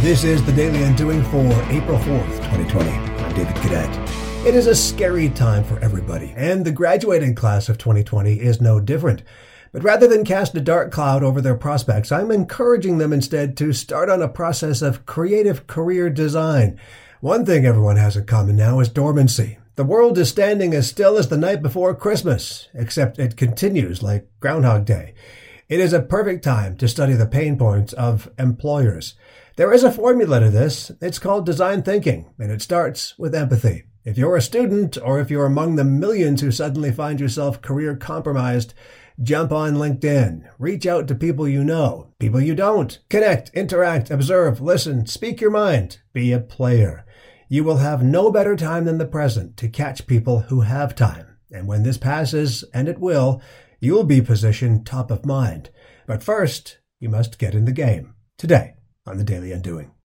This is the Daily Undoing for April 4th, 2020. I'm David Cadet. It is a scary time for everybody, and the graduating class of 2020 is no different. But rather than cast a dark cloud over their prospects, I'm encouraging them instead to start on a process of creative career design. One thing everyone has in common now is dormancy. The world is standing as still as the night before Christmas, except it continues like Groundhog Day. It is a perfect time to study the pain points of employers. There is a formula to this. It's called design thinking, and it starts with empathy. If you're a student or if you're among the millions who suddenly find yourself career compromised, jump on LinkedIn. Reach out to people you know, people you don't. Connect, interact, observe, listen, speak your mind. Be a player. You will have no better time than the present to catch people who have time. And when this passes, and it will, you'll be positioned top of mind. But first, you must get in the game. Today on the Daily Undoing.